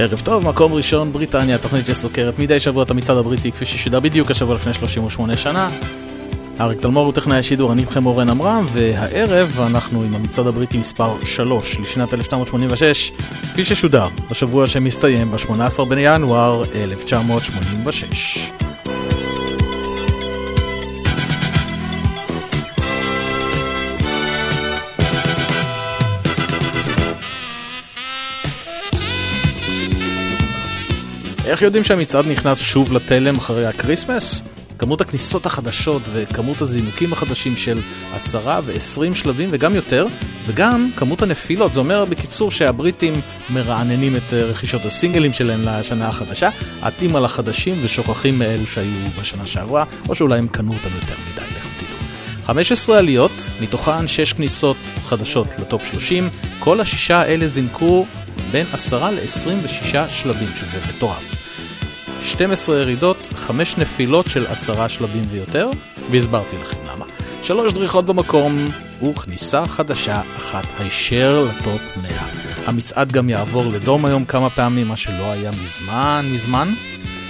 ערב טוב, מקום ראשון, בריטניה, תוכנית שסוקרת מדי שבוע את המצעד הבריטי כפי ששודר בדיוק השבוע לפני 38 שנה. אריק תלמור הוא טכנאי השידור, אני איתכם אורן עמרם, והערב אנחנו עם המצעד הבריטי מספר 3 לשנת 1986, כפי ששודר בשבוע שמסתיים ב-18 בינואר 1986. איך יודעים שהמצעד נכנס שוב לתלם אחרי ה Christmas? כמות הכניסות החדשות וכמות הזינוקים החדשים של עשרה ועשרים שלבים וגם יותר, וגם כמות הנפילות. זה אומר בקיצור שהבריטים מרעננים את רכישות הסינגלים שלהם לשנה החדשה, עטים על החדשים ושוכחים מאלו שהיו בשנה שעברה, או שאולי הם קנו אותם יותר מדי. 15 עליות, מתוכן 6 כניסות חדשות לטופ 30, כל השישה האלה זינקו בין 10 ל-26 שלבים, שזה מטורף. 12 ירידות, 5 נפילות של 10 שלבים ויותר, והסברתי לכם למה. 3 דריכות במקום, וכניסה חדשה אחת הישר לטופ 100. המצעד גם יעבור לדום היום כמה פעמים, מה שלא היה מזמן מזמן.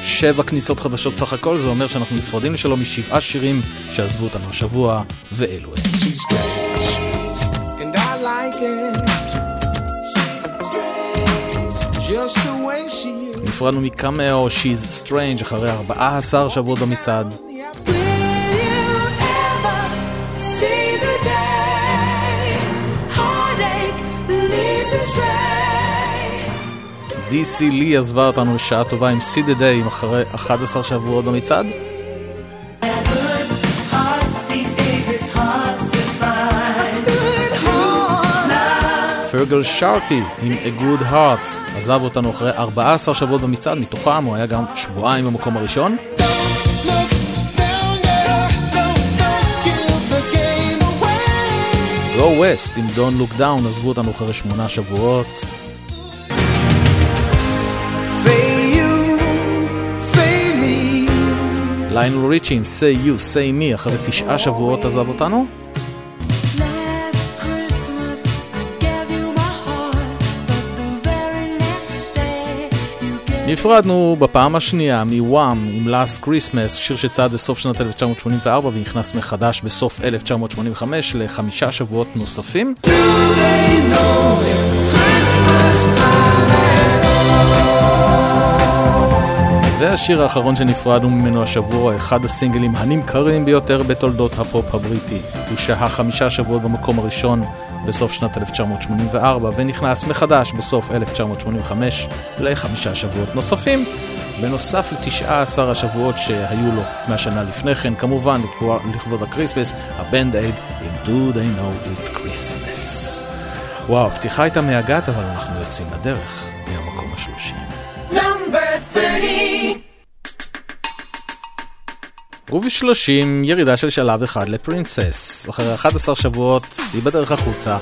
שבע כניסות חדשות סך הכל, זה אומר שאנחנו נפרדים לשלום משבעה שירים שעזבו אותנו השבוע, ואלו הם. נפרדנו מקאמאו She's Strange אחרי 14 שבועות במצעד. DC לי עזבה אותנו לשעה טובה עם See the Day אחרי 11 שבועות במצעד. פרגל שרקי עם A Good Heart עזב אותנו אחרי 14 שבועות במצעד, מתוכם הוא היה גם שבועיים במקום הראשון. Go West עם Don't Look Down עזבו אותנו אחרי שמונה שבועות. ליינל ריצ'י עם Say You, Say Me אחרי תשעה שבועות עזב אותנו. נפרדנו בפעם השנייה מוואם עם Last Christmas, שיר שצעד בסוף שנת 1984 ונכנס מחדש בסוף 1985 לחמישה שבועות נוספים. והשיר האחרון שנפרדנו ממנו השבוע, אחד הסינגלים הנמכרים ביותר בתולדות הפופ הבריטי. הוא שהה חמישה שבועות במקום הראשון בסוף שנת 1984 ונכנס מחדש בסוף 1985 לחמישה שבועות נוספים, בנוסף לתשעה עשר השבועות שהיו לו מהשנה לפני כן, כמובן לכבוד ה Christmas, ה Band Aid עם Do They Know It's Christmas. וואו, הפתיחה הייתה מייגעת, אבל אנחנו יוצאים לדרך מהמקום השלושים. Number 30 ובשלושים ירידה של שלב אחד ל Princess. אחרי 11 שבועות היא בדרך החוצה,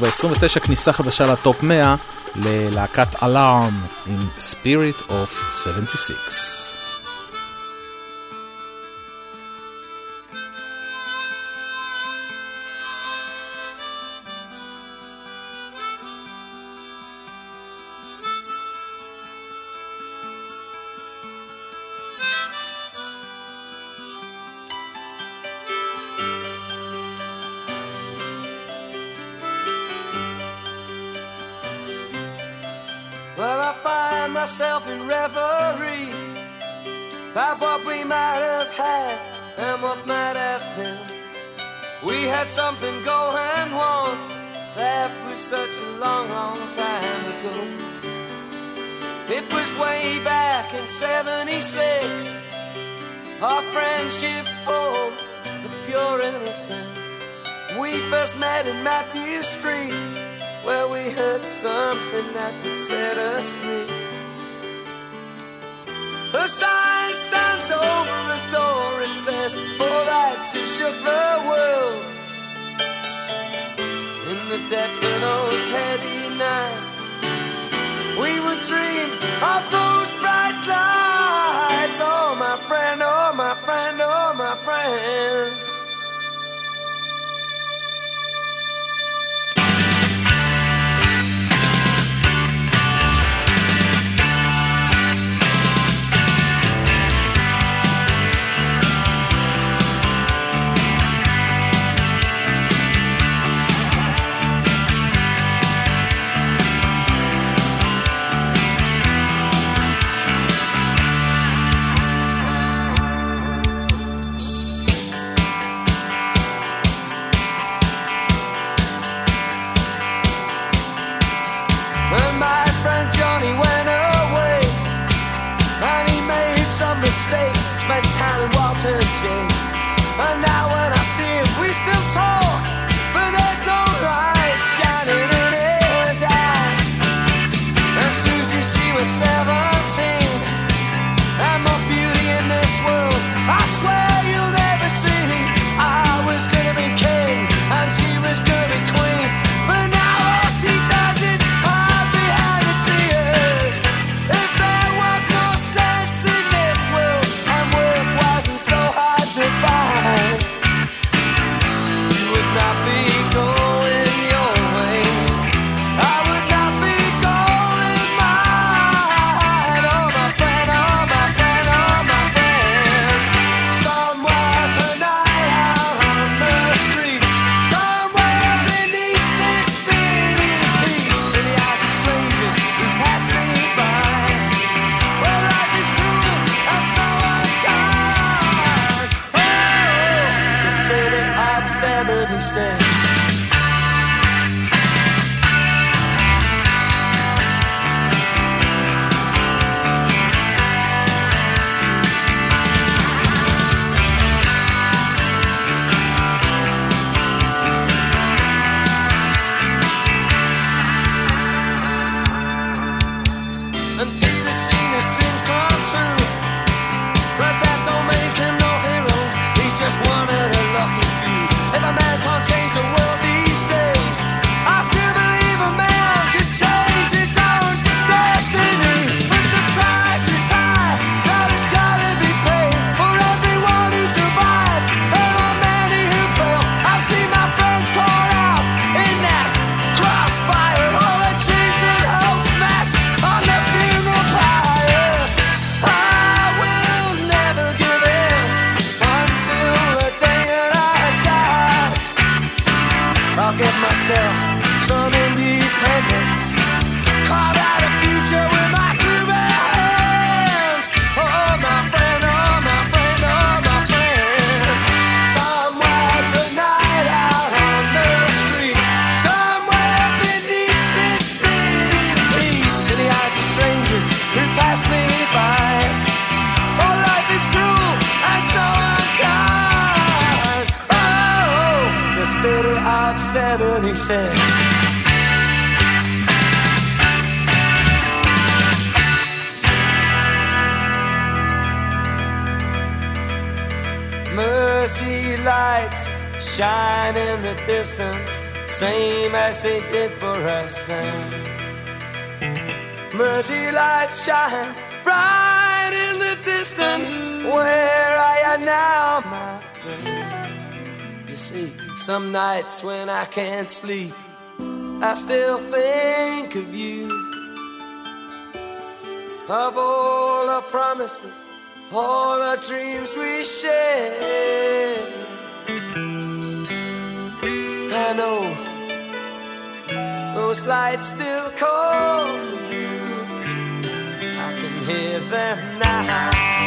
וב-29 כניסה חדשה לטופ 100 ללהקת אלארם עם Spirit of 76. myself in reverie about what we might have had and what might have been. We had something going once, that was such a long, long time ago. It was way back in 76, our friendship full of pure innocence. We first met in Matthew Street, where we heard something that would set us free. The sign stands over a door and says, For I shook the world. In the depths of those heady nights, we would dream of the changing. sex. Mercy lights shine in the distance, same as they did for us then. Mercy lights shine bright in the distance. Where are you now, my friend? You see some nights when I can't sleep, I still think of you. Of all our promises, all our dreams we shared. I know those lights still call to you. I can hear them now.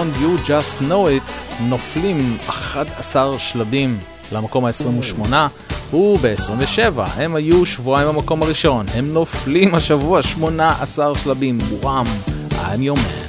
Don't You Just Know It נופלים 11 שלבים למקום ה-28 הוא ב-27, הם היו שבועיים במקום הראשון, הם נופלים השבוע 18 שלבים, וואם, אני אומר.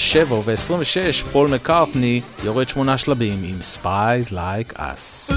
27 ו-26 פול מקארטני יורד שמונה שלבים עם Spies Like Us.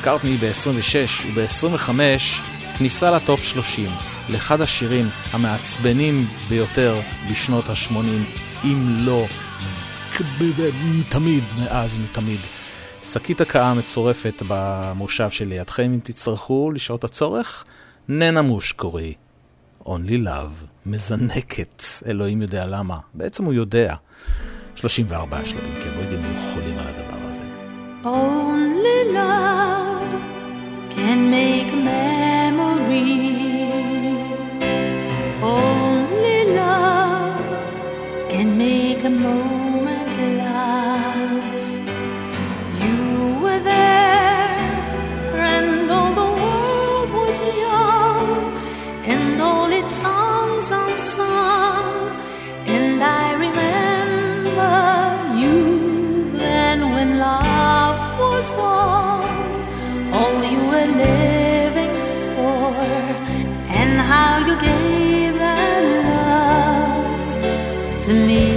מקארטני ב-26 וב-25 כניסה לטופ 30 לאחד השירים המעצבנים ביותר בשנות ה-80, אם לא תמיד, מאז ומתמיד. שקית הקאה מצורפת במושב שלידכם, אם תצטרכו לשעות הצורך, ננה מושקורי. Only Love, מזנקת, אלוהים יודע למה. בעצם הוא יודע. 34 שלבים, כן, כי הבריטים היו חולים על הדבר הזה. Only Love and make a memory. Only love can make a moment last. You were there, and all the world was young, and all its songs unsung, and I remember you then when love was lost. how you gave that love to me.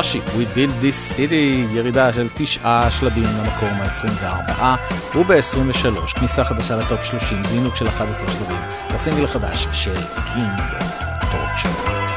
Starship We Built This City, ירידה של תשעה שלבים למקום ה-24, וב-23 כניסה חדשה לטופ 30, זינוק של 11 שלבים, לסינגל החדש של King Torture.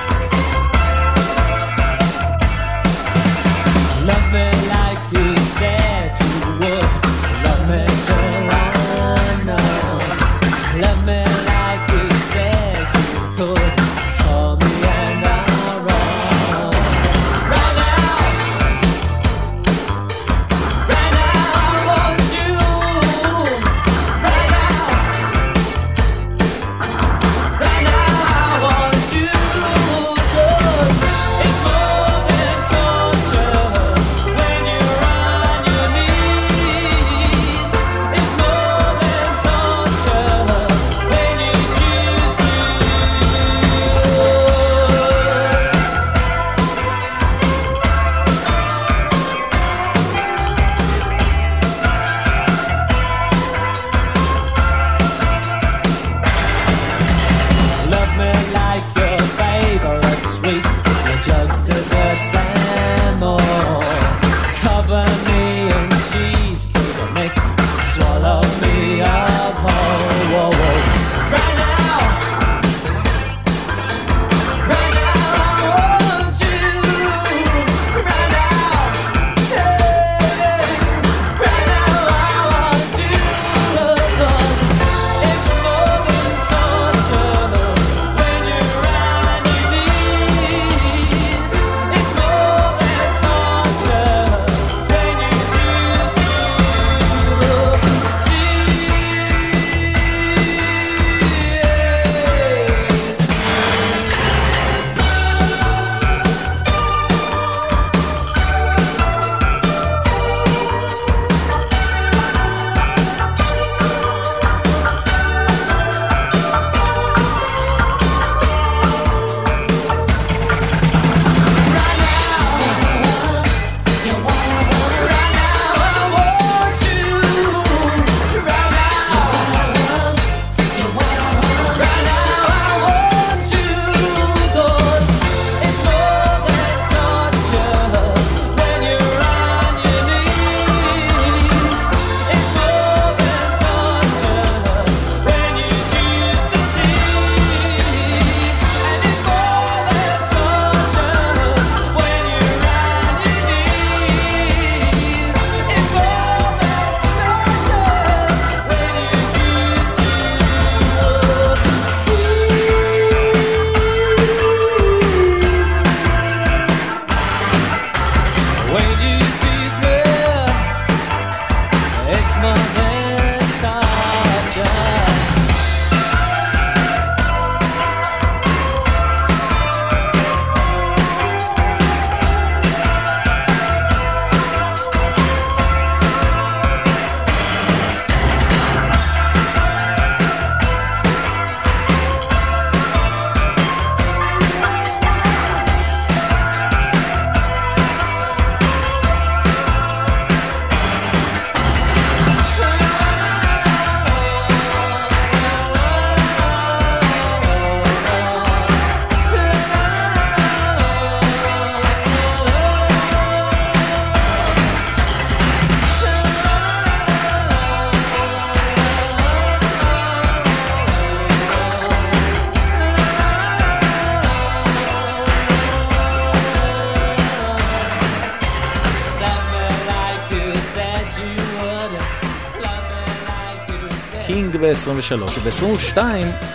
23, וב-22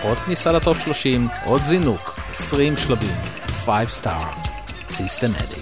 עוד כניסה לטופ 30, עוד זינוק, 20 שלבים, 5 star, סיסטנטי.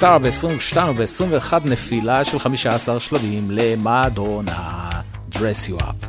סטאר ב-22 וב-21 נפילה של 15 שלבים למדונה, Dress You Up.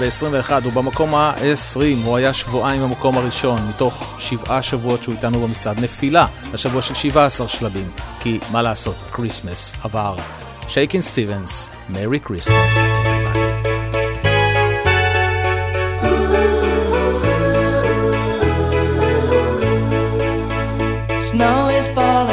ב-21 הוא במקום ה-20, הוא היה שבועיים במקום הראשון, מתוך שבעה שבועות שהוא איתנו במצעד נפילה, השבוע של 17 שלבים, כי מה לעשות, Christmas עבר. Shakin' Stevens, Merry Christmas. Snow is falling.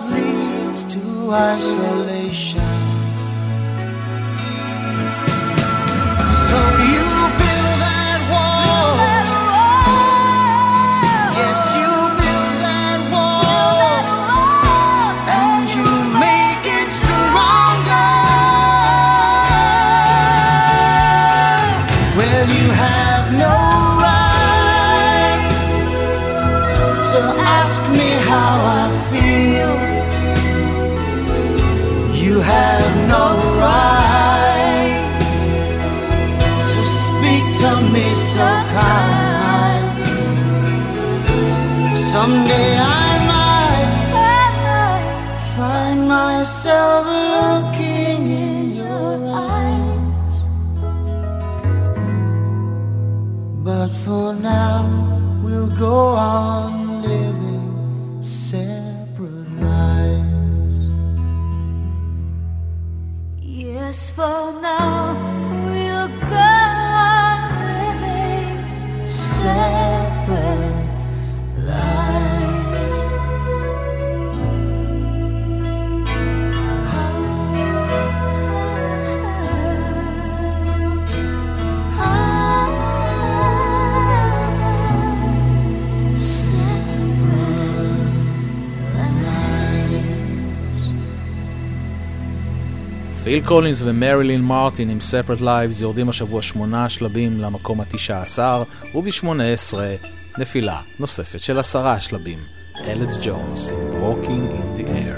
love leads to isolation. Someday I פיל קולינס ומרילין מרטין עם Separate Lives יורדים השבוע שמונה שלבים למקום התשע עשר, וב-18 נפילה נוספת של עשרה שלבים. אלץ ג'ונס, Walking in the Air.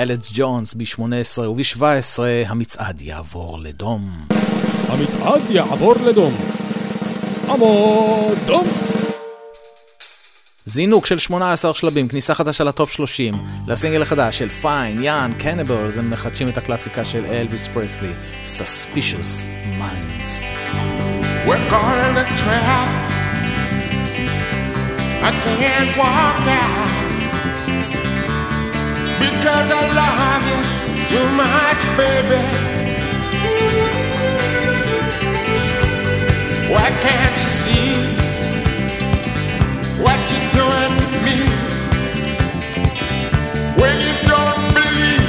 אלץ ג'ונס ב-18 וב-17 המצעד יעבור לדום. המצעד יעבור לדום. עמוד דום. זינוק של 18 שלבים, כניסה חדשה לטופ 30, לסינגל החדש של פיין, יאן, קניבלס, הם מחדשים את הקלאסיקה של אלוויס פרסלי, Suspicious Minds. We're caught in a trap. I can't walk out because I love you too much, baby. Why can't you see what you're doing to me? When you don't believe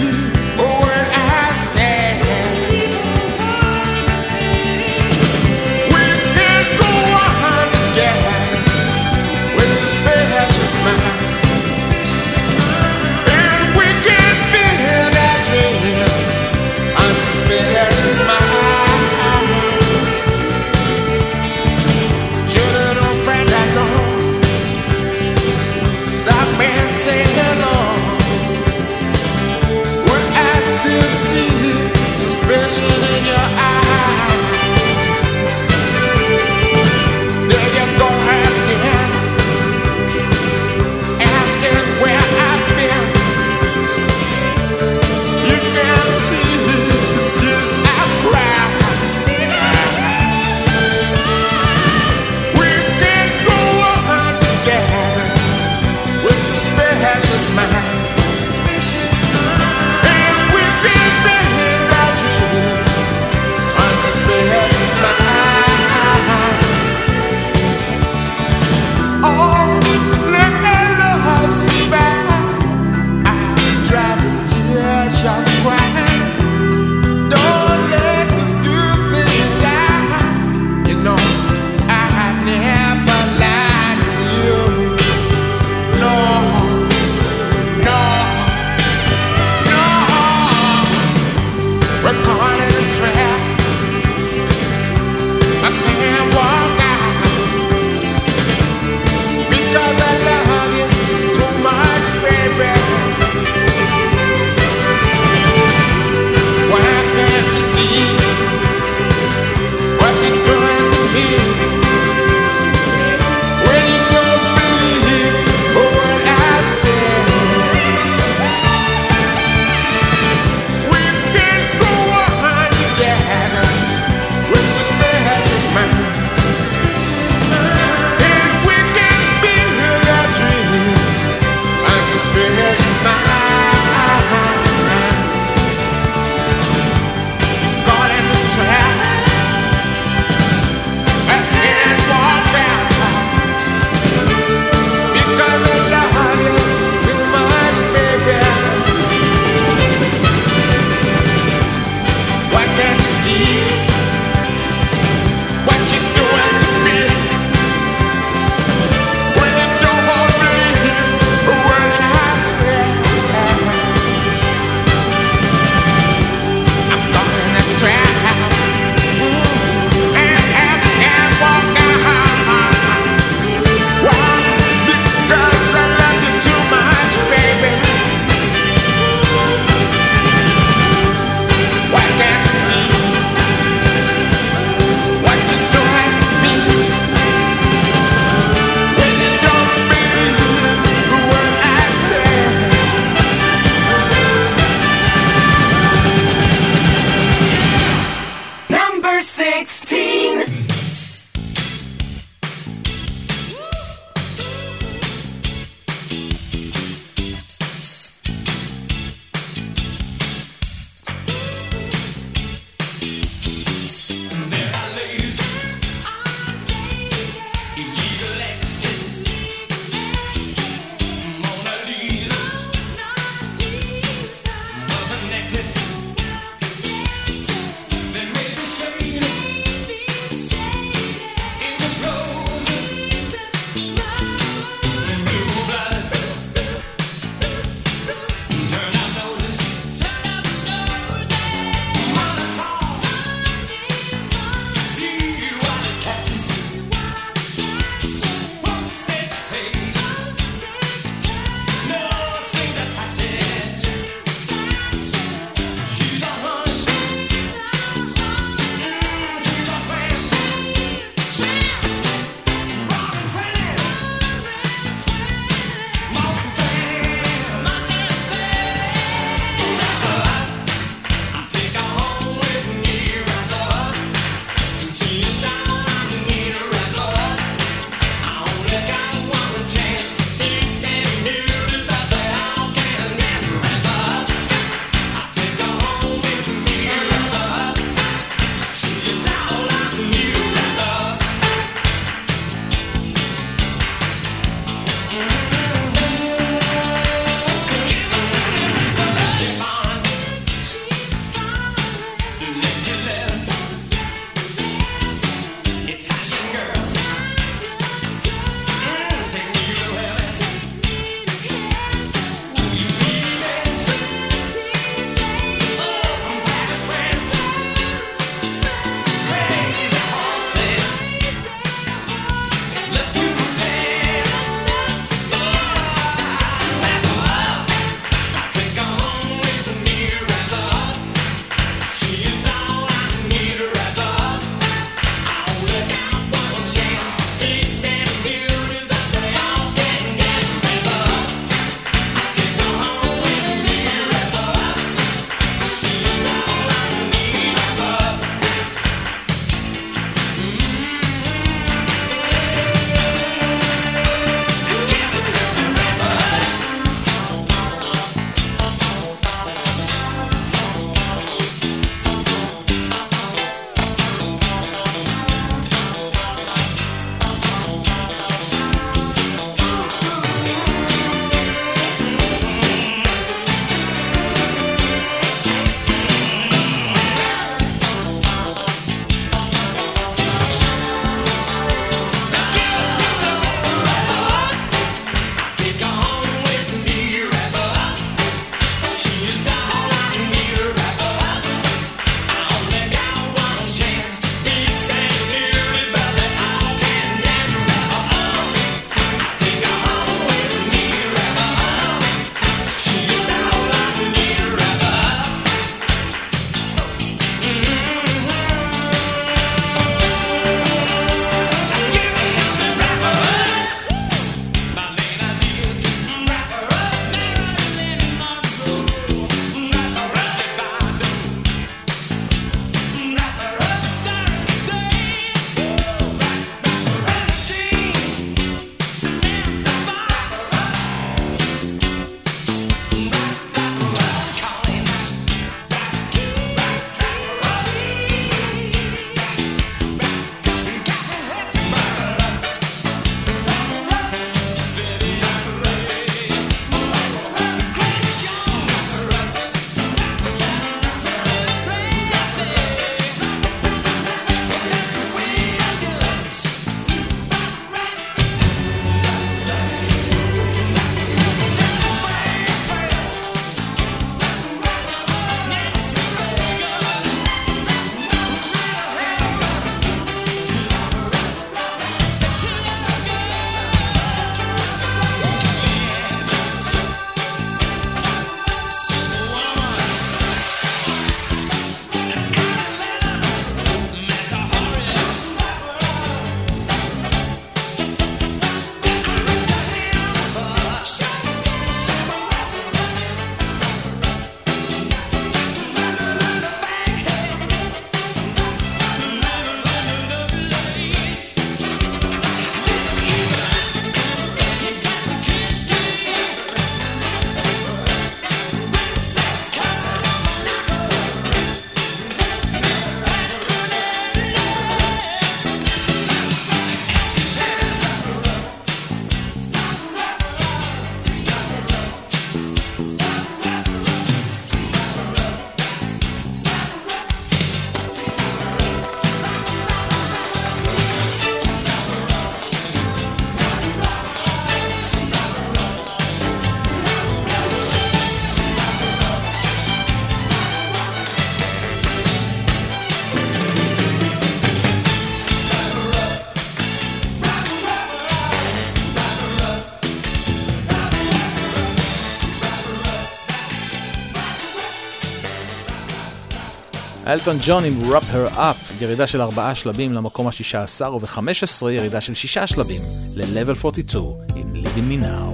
אלטון ג'ון עם Wrap Her Up, ירידה של ארבעה שלבים למקום ה-16 וב-15 ירידה של שישה שלבים ל-Level 42 עם Living Me Now.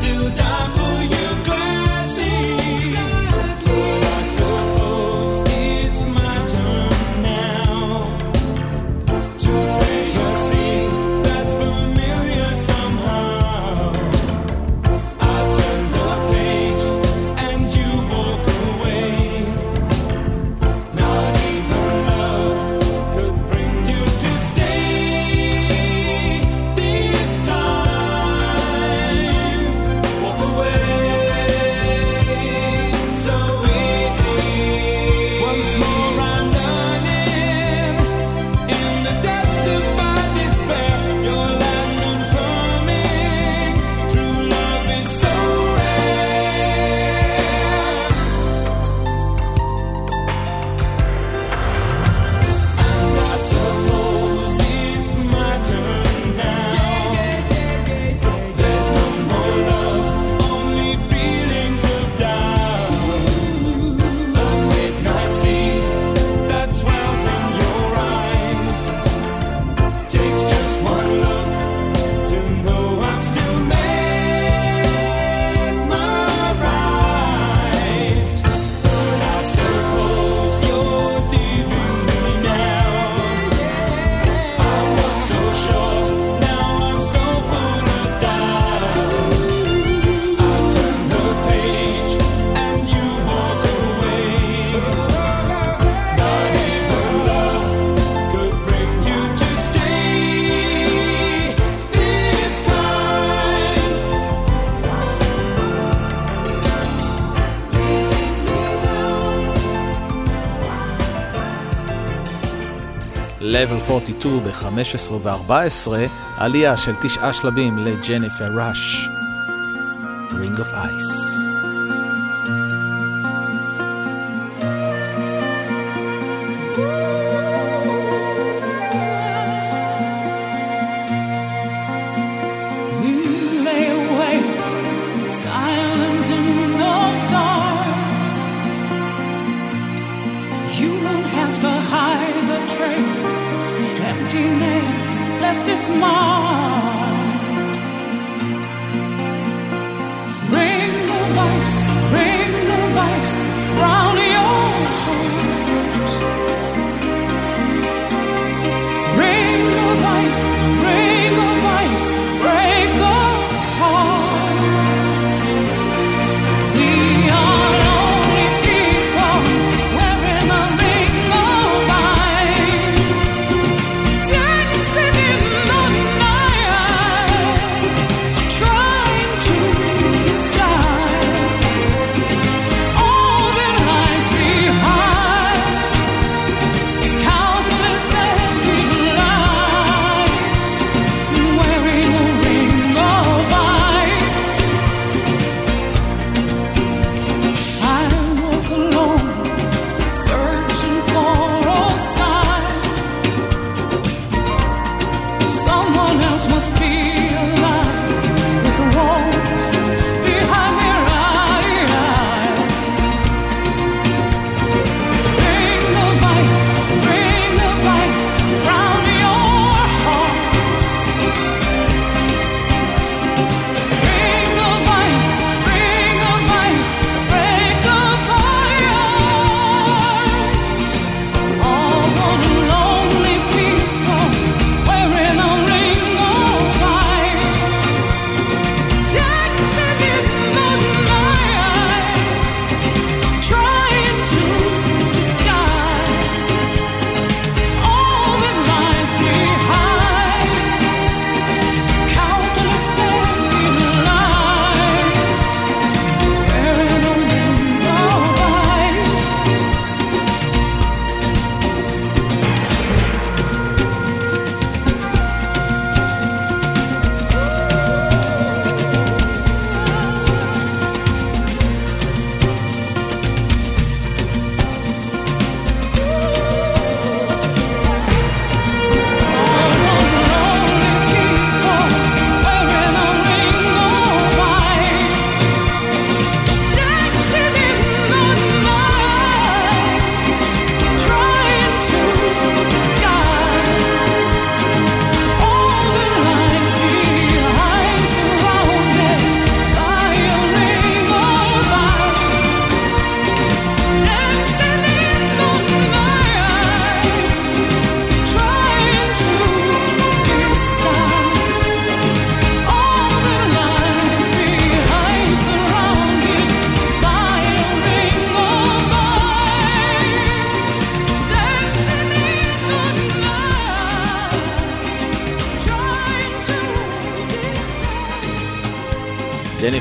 to die. ב-42 ב-15 ו-14, עלייה של תשעה שלבים לג'ניפר ראש. Ring of Ice.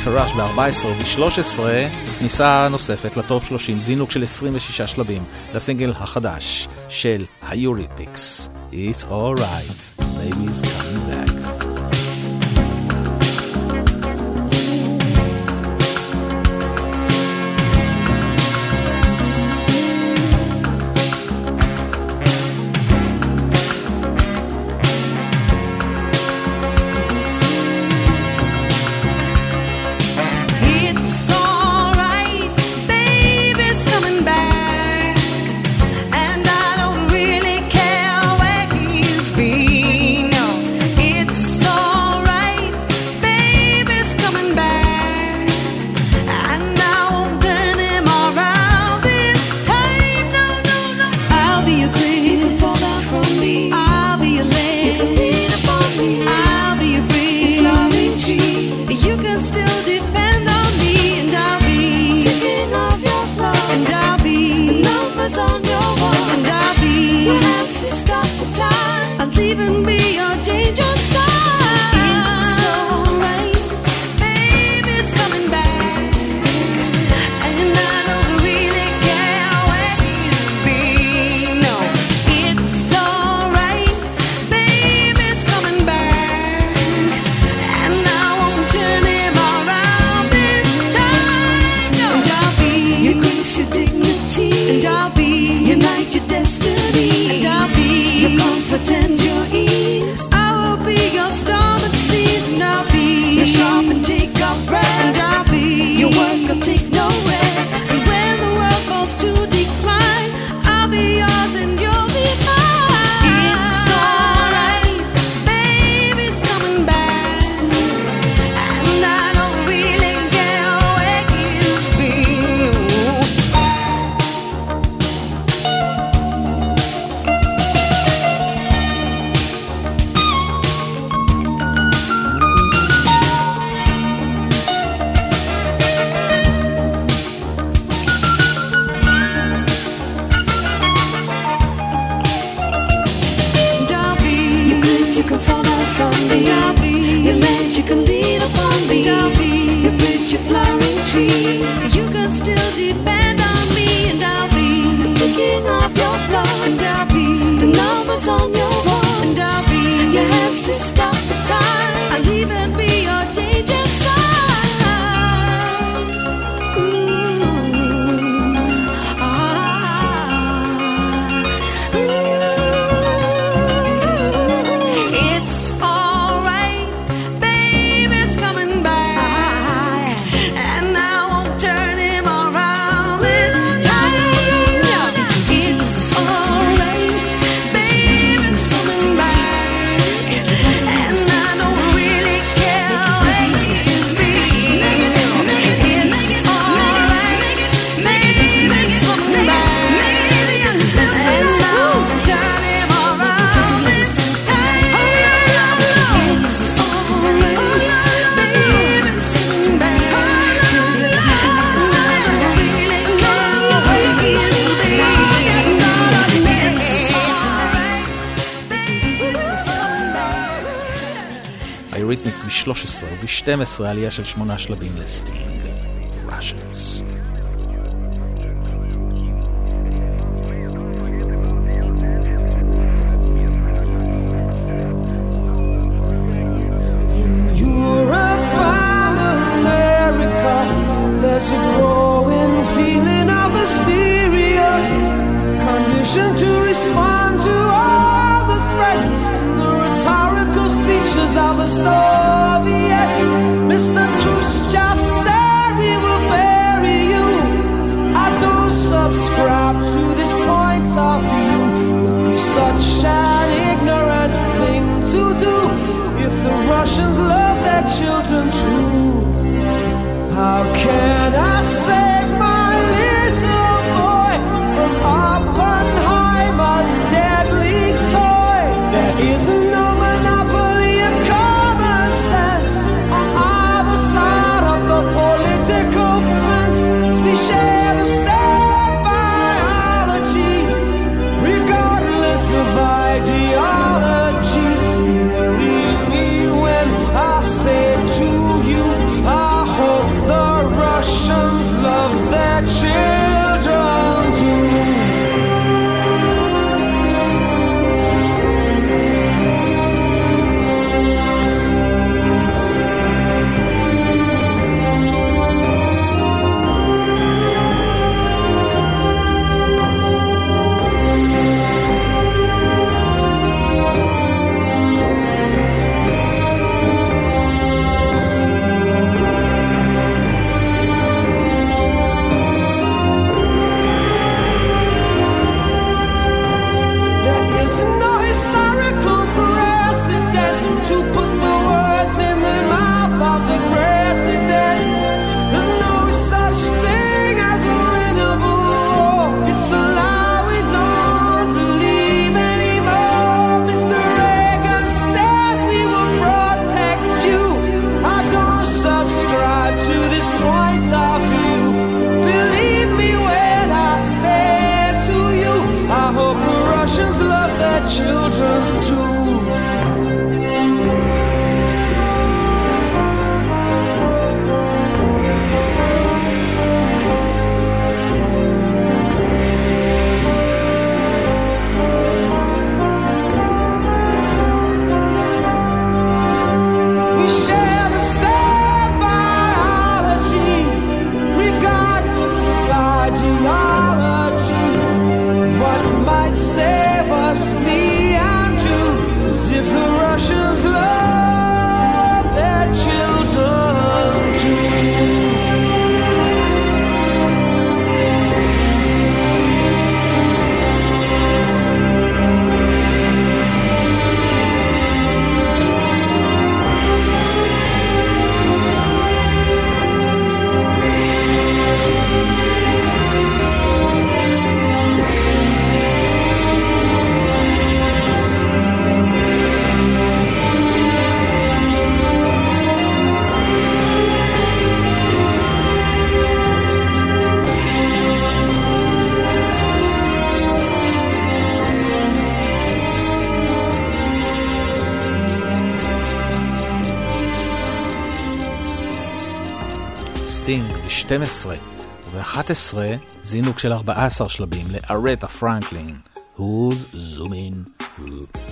Jennifer Rush ב-14 וב-13 כניסה נוספת לטופ 30, זינוק של 26 שלבים לסינגל החדש של ה Eurythmics. It's alright, baby's coming back. 12, עלייה של שמונה שלבים לסטים. 12, וב-11 זינוק של 14 שלבים לארטה פרנקלין, Who's Zooming Who.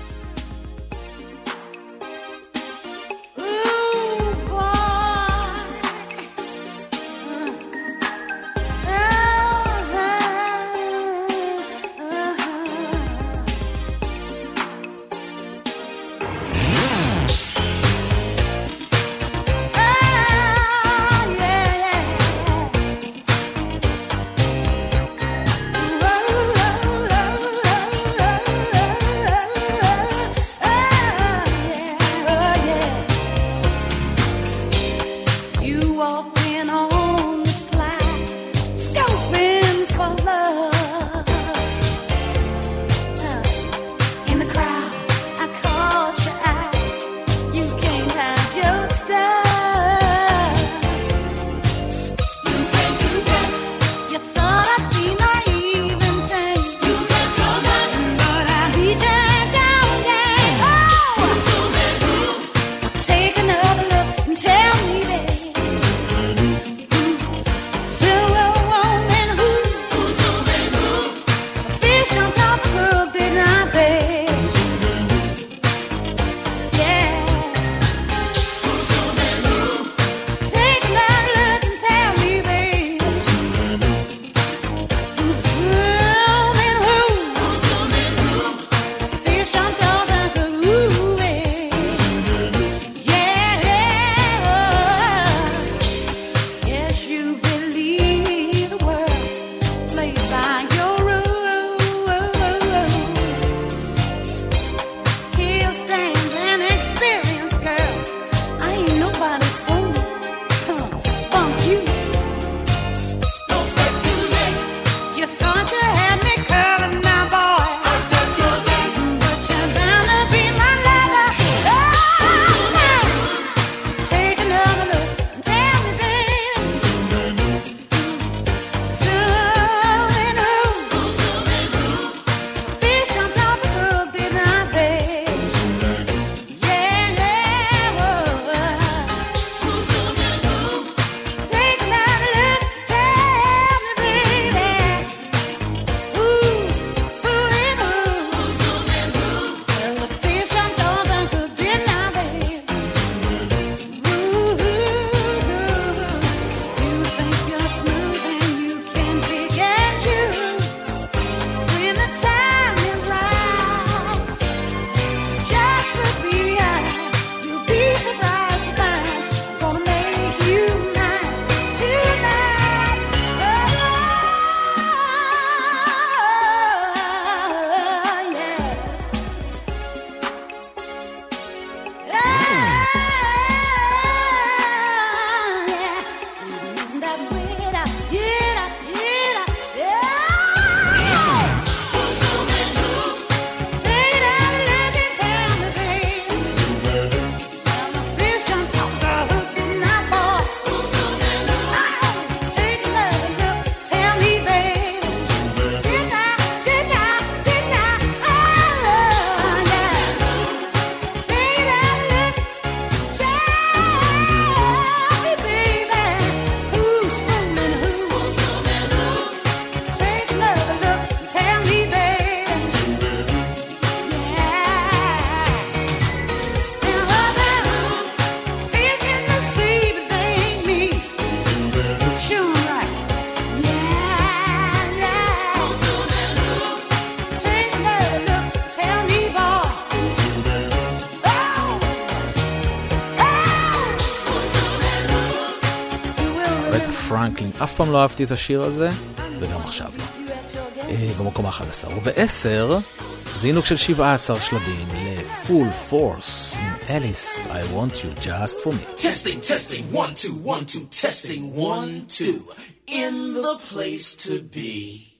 פעם לא אהבתי את השיר הזה, וגם עכשיו לא. במקום ה-11. וב-10, זינוק של 17 שלבים ל-Full Force עם אליס, I want you just for me. Testing, testing, 1, 2, 1, 2, testing, 1, 2, in the place to be.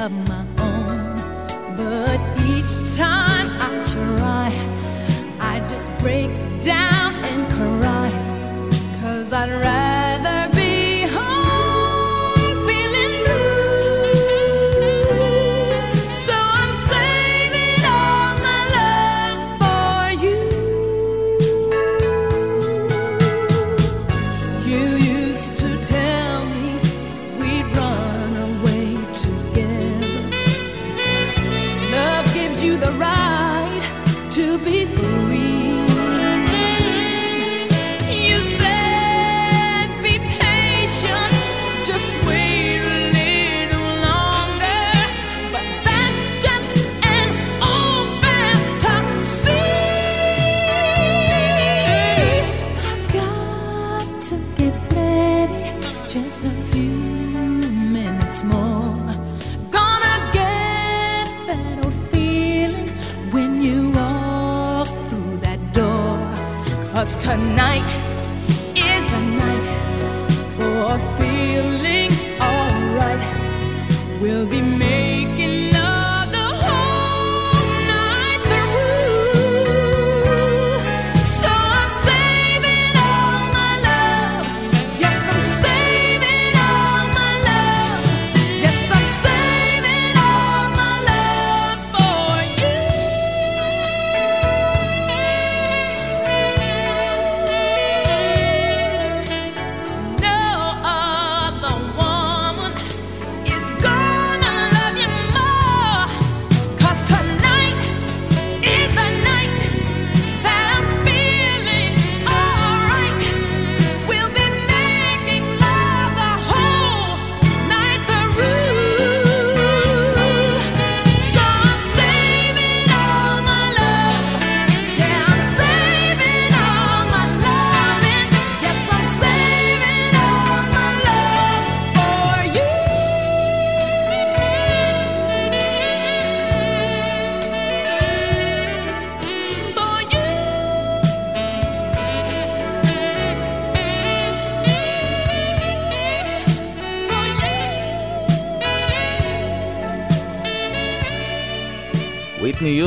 of my own. But each time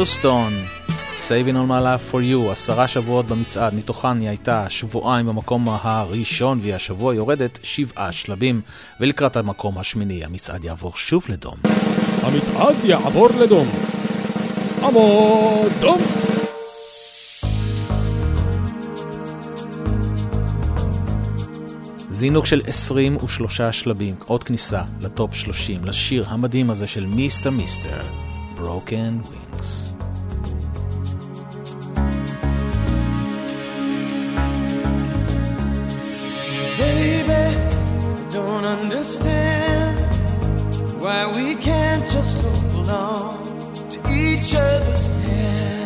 הורסטון, Saving on my life for you, עשרה שבועות במצעד, מתוכן היא הייתה שבועיים במקום הראשון, והיא השבוע יורדת שבעה שלבים, ולקראת המקום השמיני המצעד יעבור שוב לדום. המצעד יעבור לדום. עמוד דום! זינוק של 23 שלבים, עוד כניסה לטופ 30, לשיר המדהים הזה של מיסטר מיסטר, Broken Wings. just hold on to each other's hand.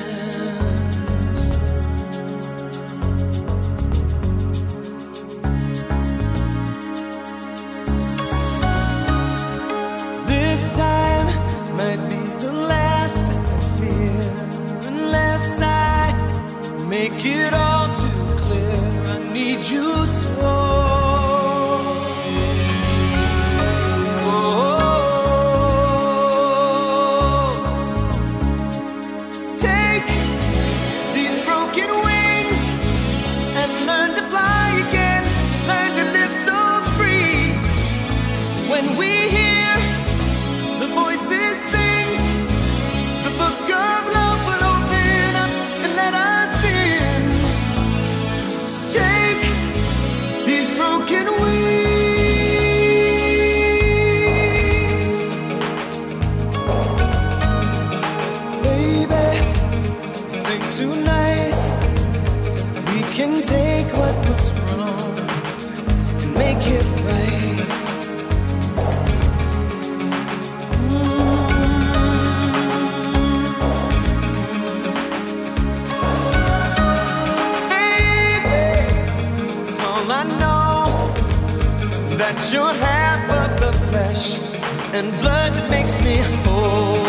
take these broken You're half of the flesh and blood that makes me whole.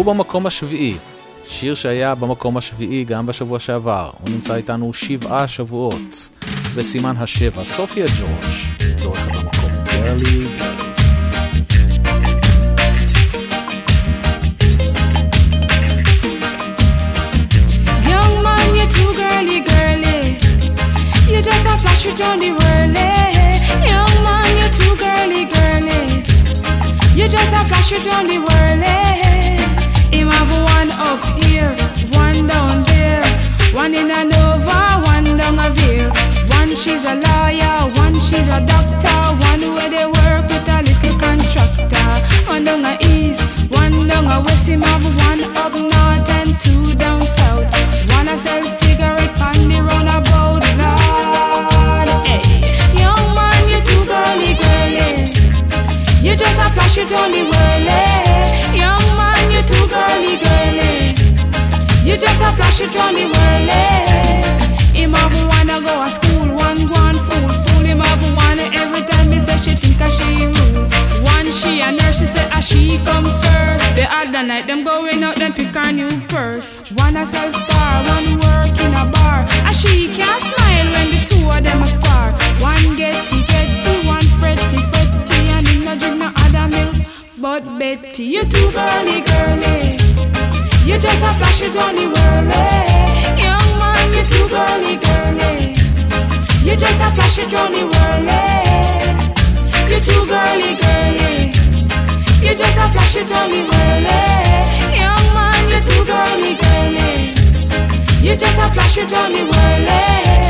הוא במקום השביעי. שיר שהיה במקום השביעי גם בשבוע שעבר. הוא נמצא איתנו שבעה שבועות. בסימן השבע, סופיה ג'ורג'. זורכת במקום גרלי גרלי. You man, you're. You just a flash on the whirly. One up here, one down there, one in a Nova, one down a Veer. One she's a lawyer, one she's a doctor, one where they work with a little contractor. One down a east, one down a west. Him have one up north and two down south. One a sell cigarette on the roundabout, Lord. Hey, young man, you too girly, girly. You just a flash it on the whirly. You just a flash it on the whirly. Him have wanna go to school, one go on fool, fool him have wanna every time me say she think a she rude. One she a nurse, she say a she come first. The other night them going out, them pick a new purse. One a sell star, one work in a bar. A she can't smile when the two of them a spar. One getty getty, one fretty fretty, and him no drink no other milk. But Betty, you too girly girly. You're just a flash, you don't need worry. Young man, you're too girly, girly. You're just a flash, you don't need worry. You're too girly, girly. You're just a flash, you don't need worry. Young man, you're too girly, girly. You're just a flash, you don't need worry.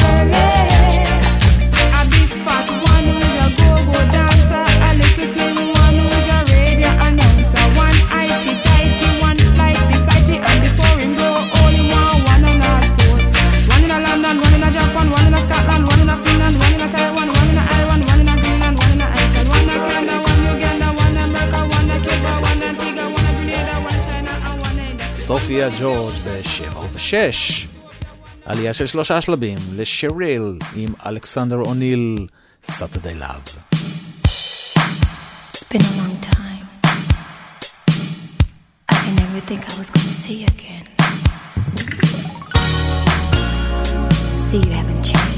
הופיע ג'ורג' ב-7 וב-6. עלייה של שלושה שלבים לשריל עם אלכסנדר אוניל, Saturday Love. It's been a long time. I didn't ever think I was going to see you again. See you haven't changed.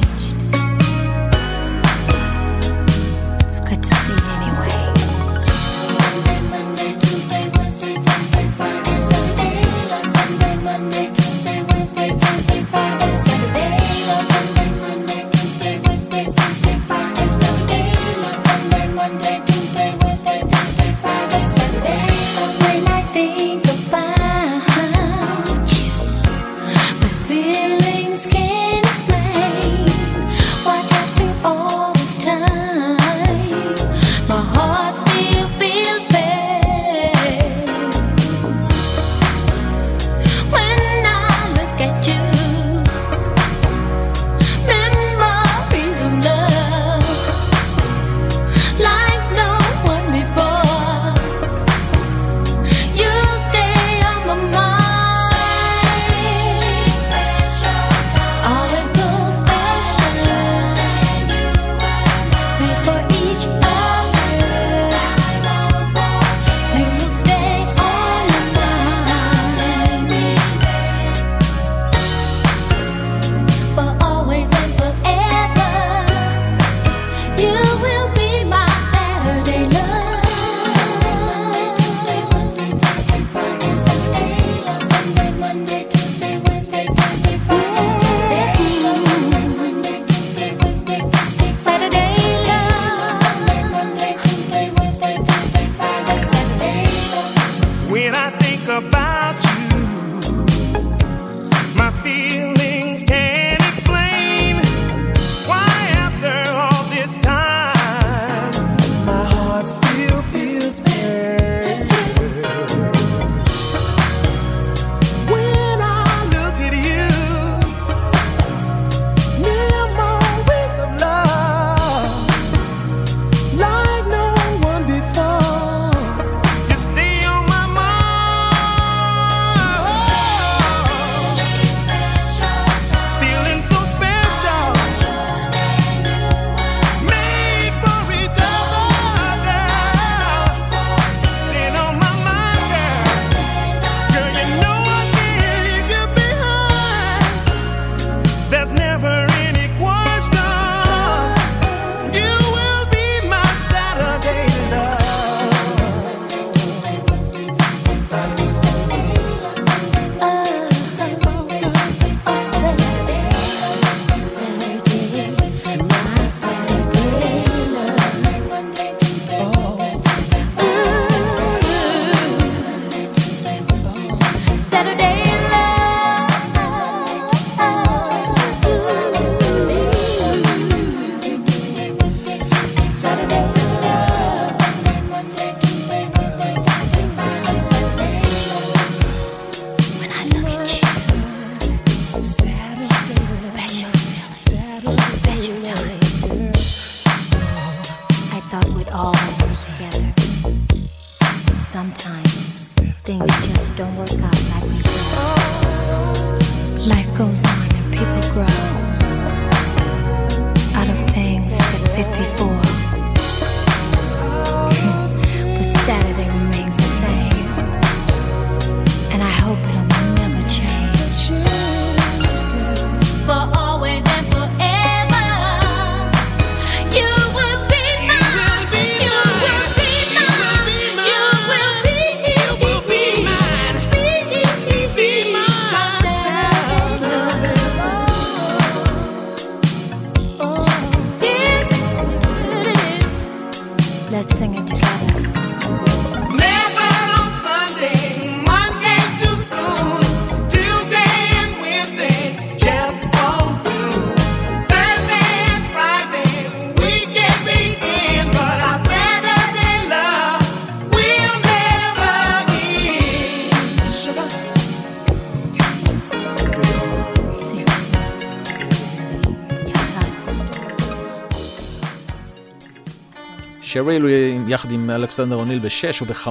שריל יחד עם אלכסנדר אוניל ב-6 וב-5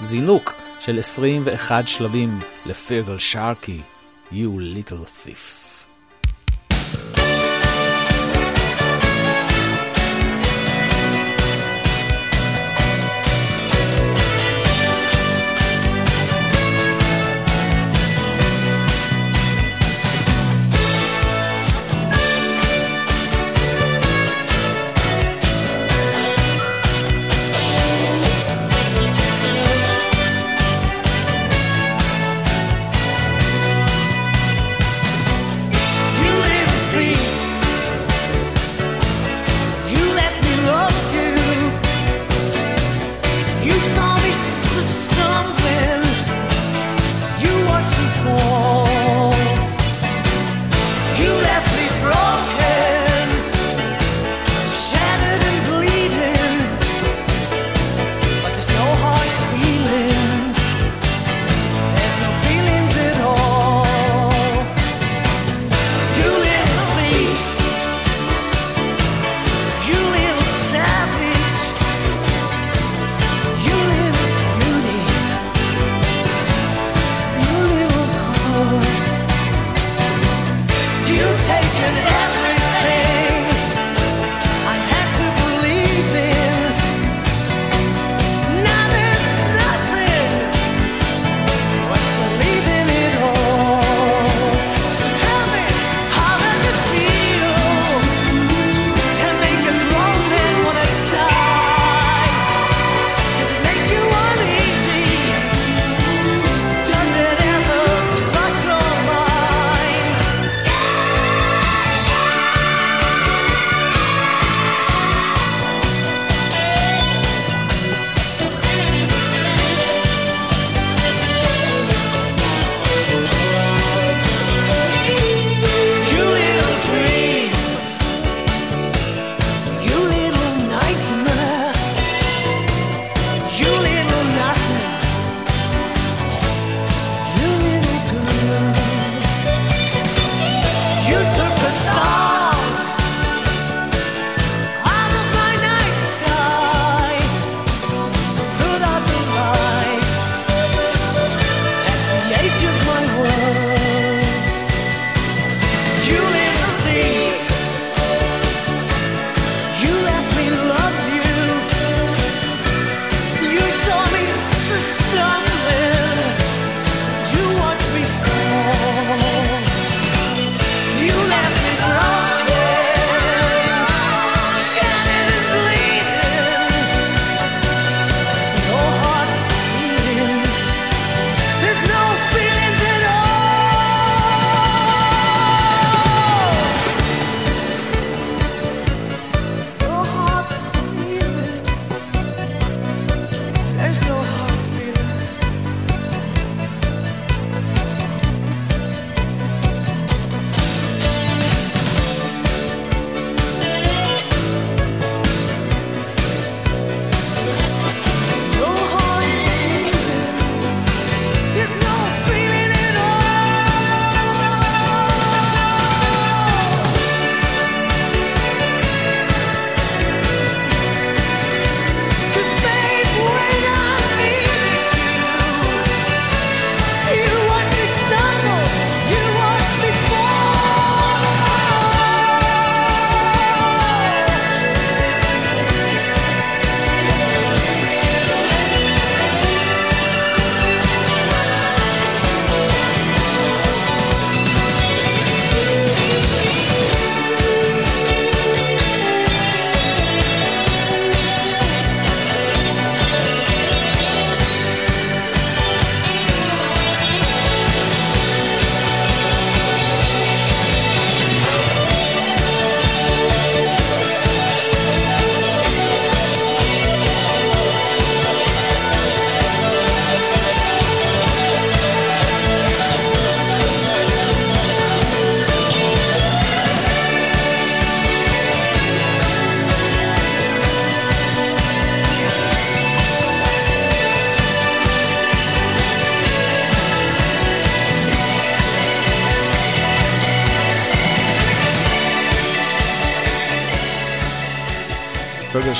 זינוק של 21 שלבים לפירל שרקי, You Little Thief.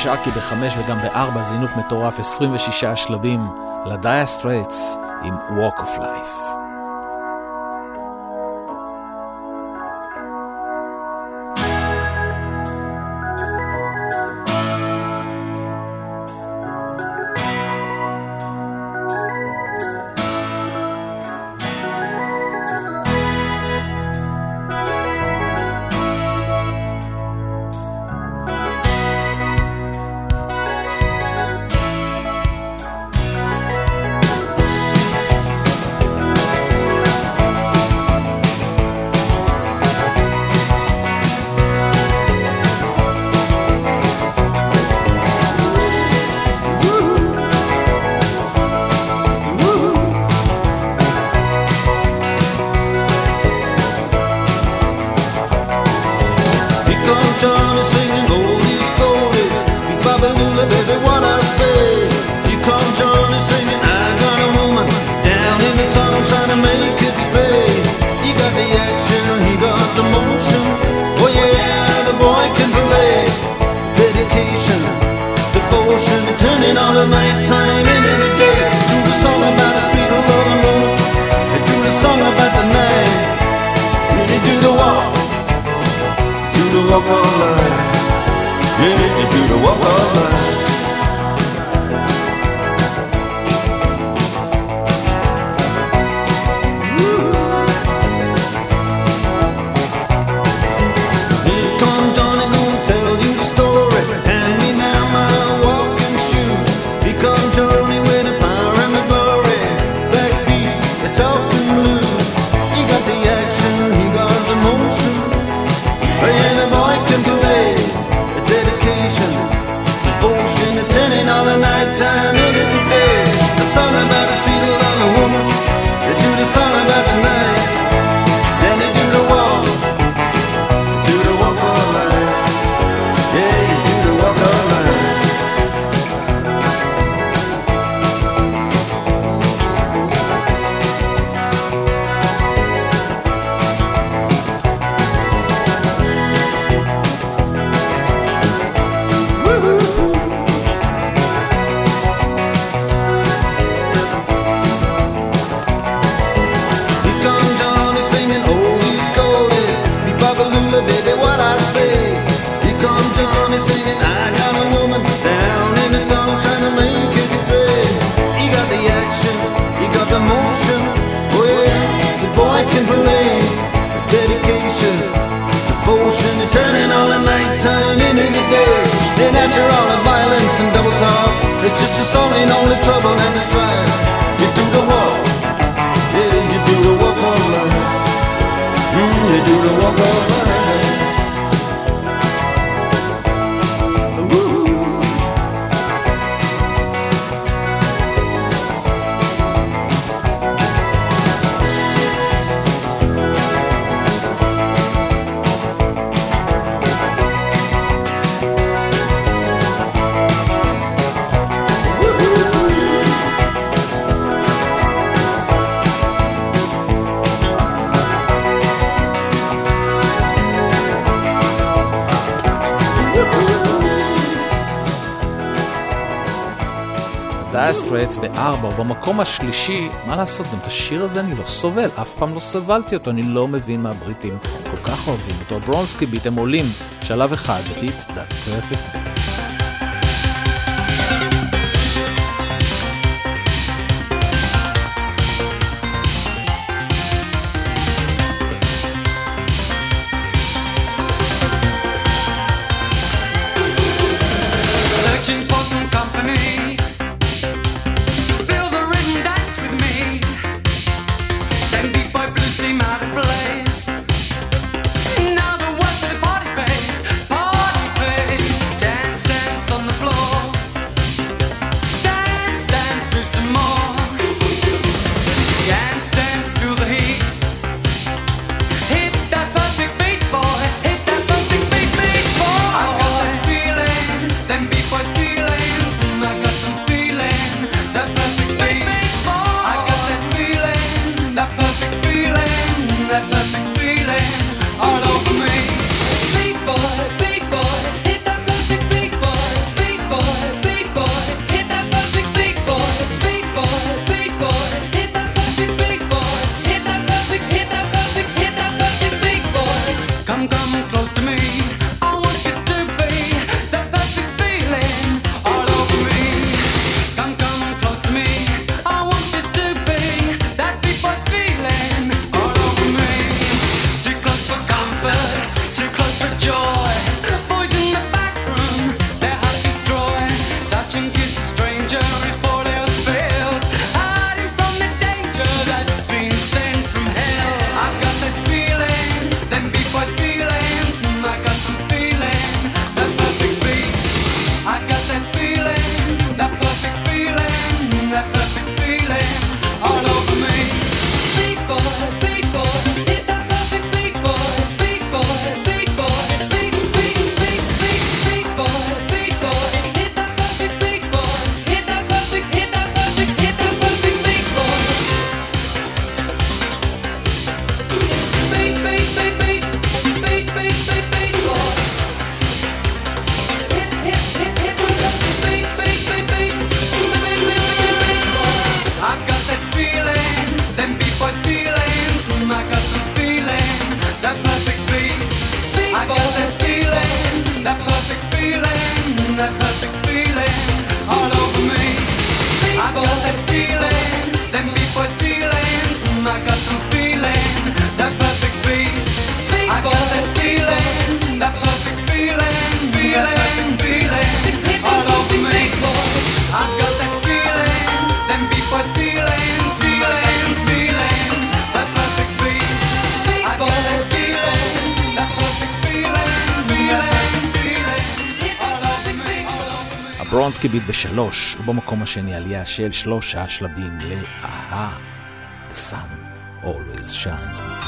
שעה כי בחמש וגם בארבע זינוק מטורף 26 שלבים ל Dire Straits עם Walk of Life. Dire Straits בארבע, במקום השלישי, מה לעשות, גם את השיר הזה אני לא סובל, אף פעם לא סבלתי אותו, אני לא מבין מה הבריטים כל כך אוהבים אותו. Bronski Beat הם עולים, שלב אחד, Hit that perfect שלוש, ובמקום השני עלייה של שלושה שלבים לאהה. The sun always shines.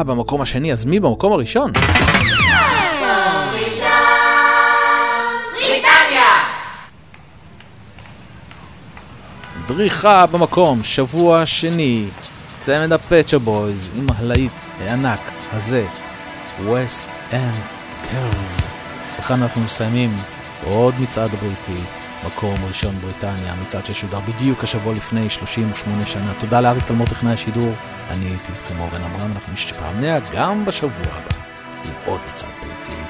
זהה במקום השני, אז מי במקום הראשון? דריכה במקום, שבוע שני, צמד הפצ'ה בויז עם הלהיט הענק הזה, West End Curve. וכאן אנחנו מסיימים עוד מצעד בריטי מקום ראשון בריטניה, מצעד ששודר בדיוק השבוע לפני 38 שנה. תודה לאריק תלמור טכנאי השידור, אני הייתי איתכם אורן עמרם, אנחנו נשתפענע גם בשבוע הבא עם עוד מצעד בריטי.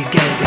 you get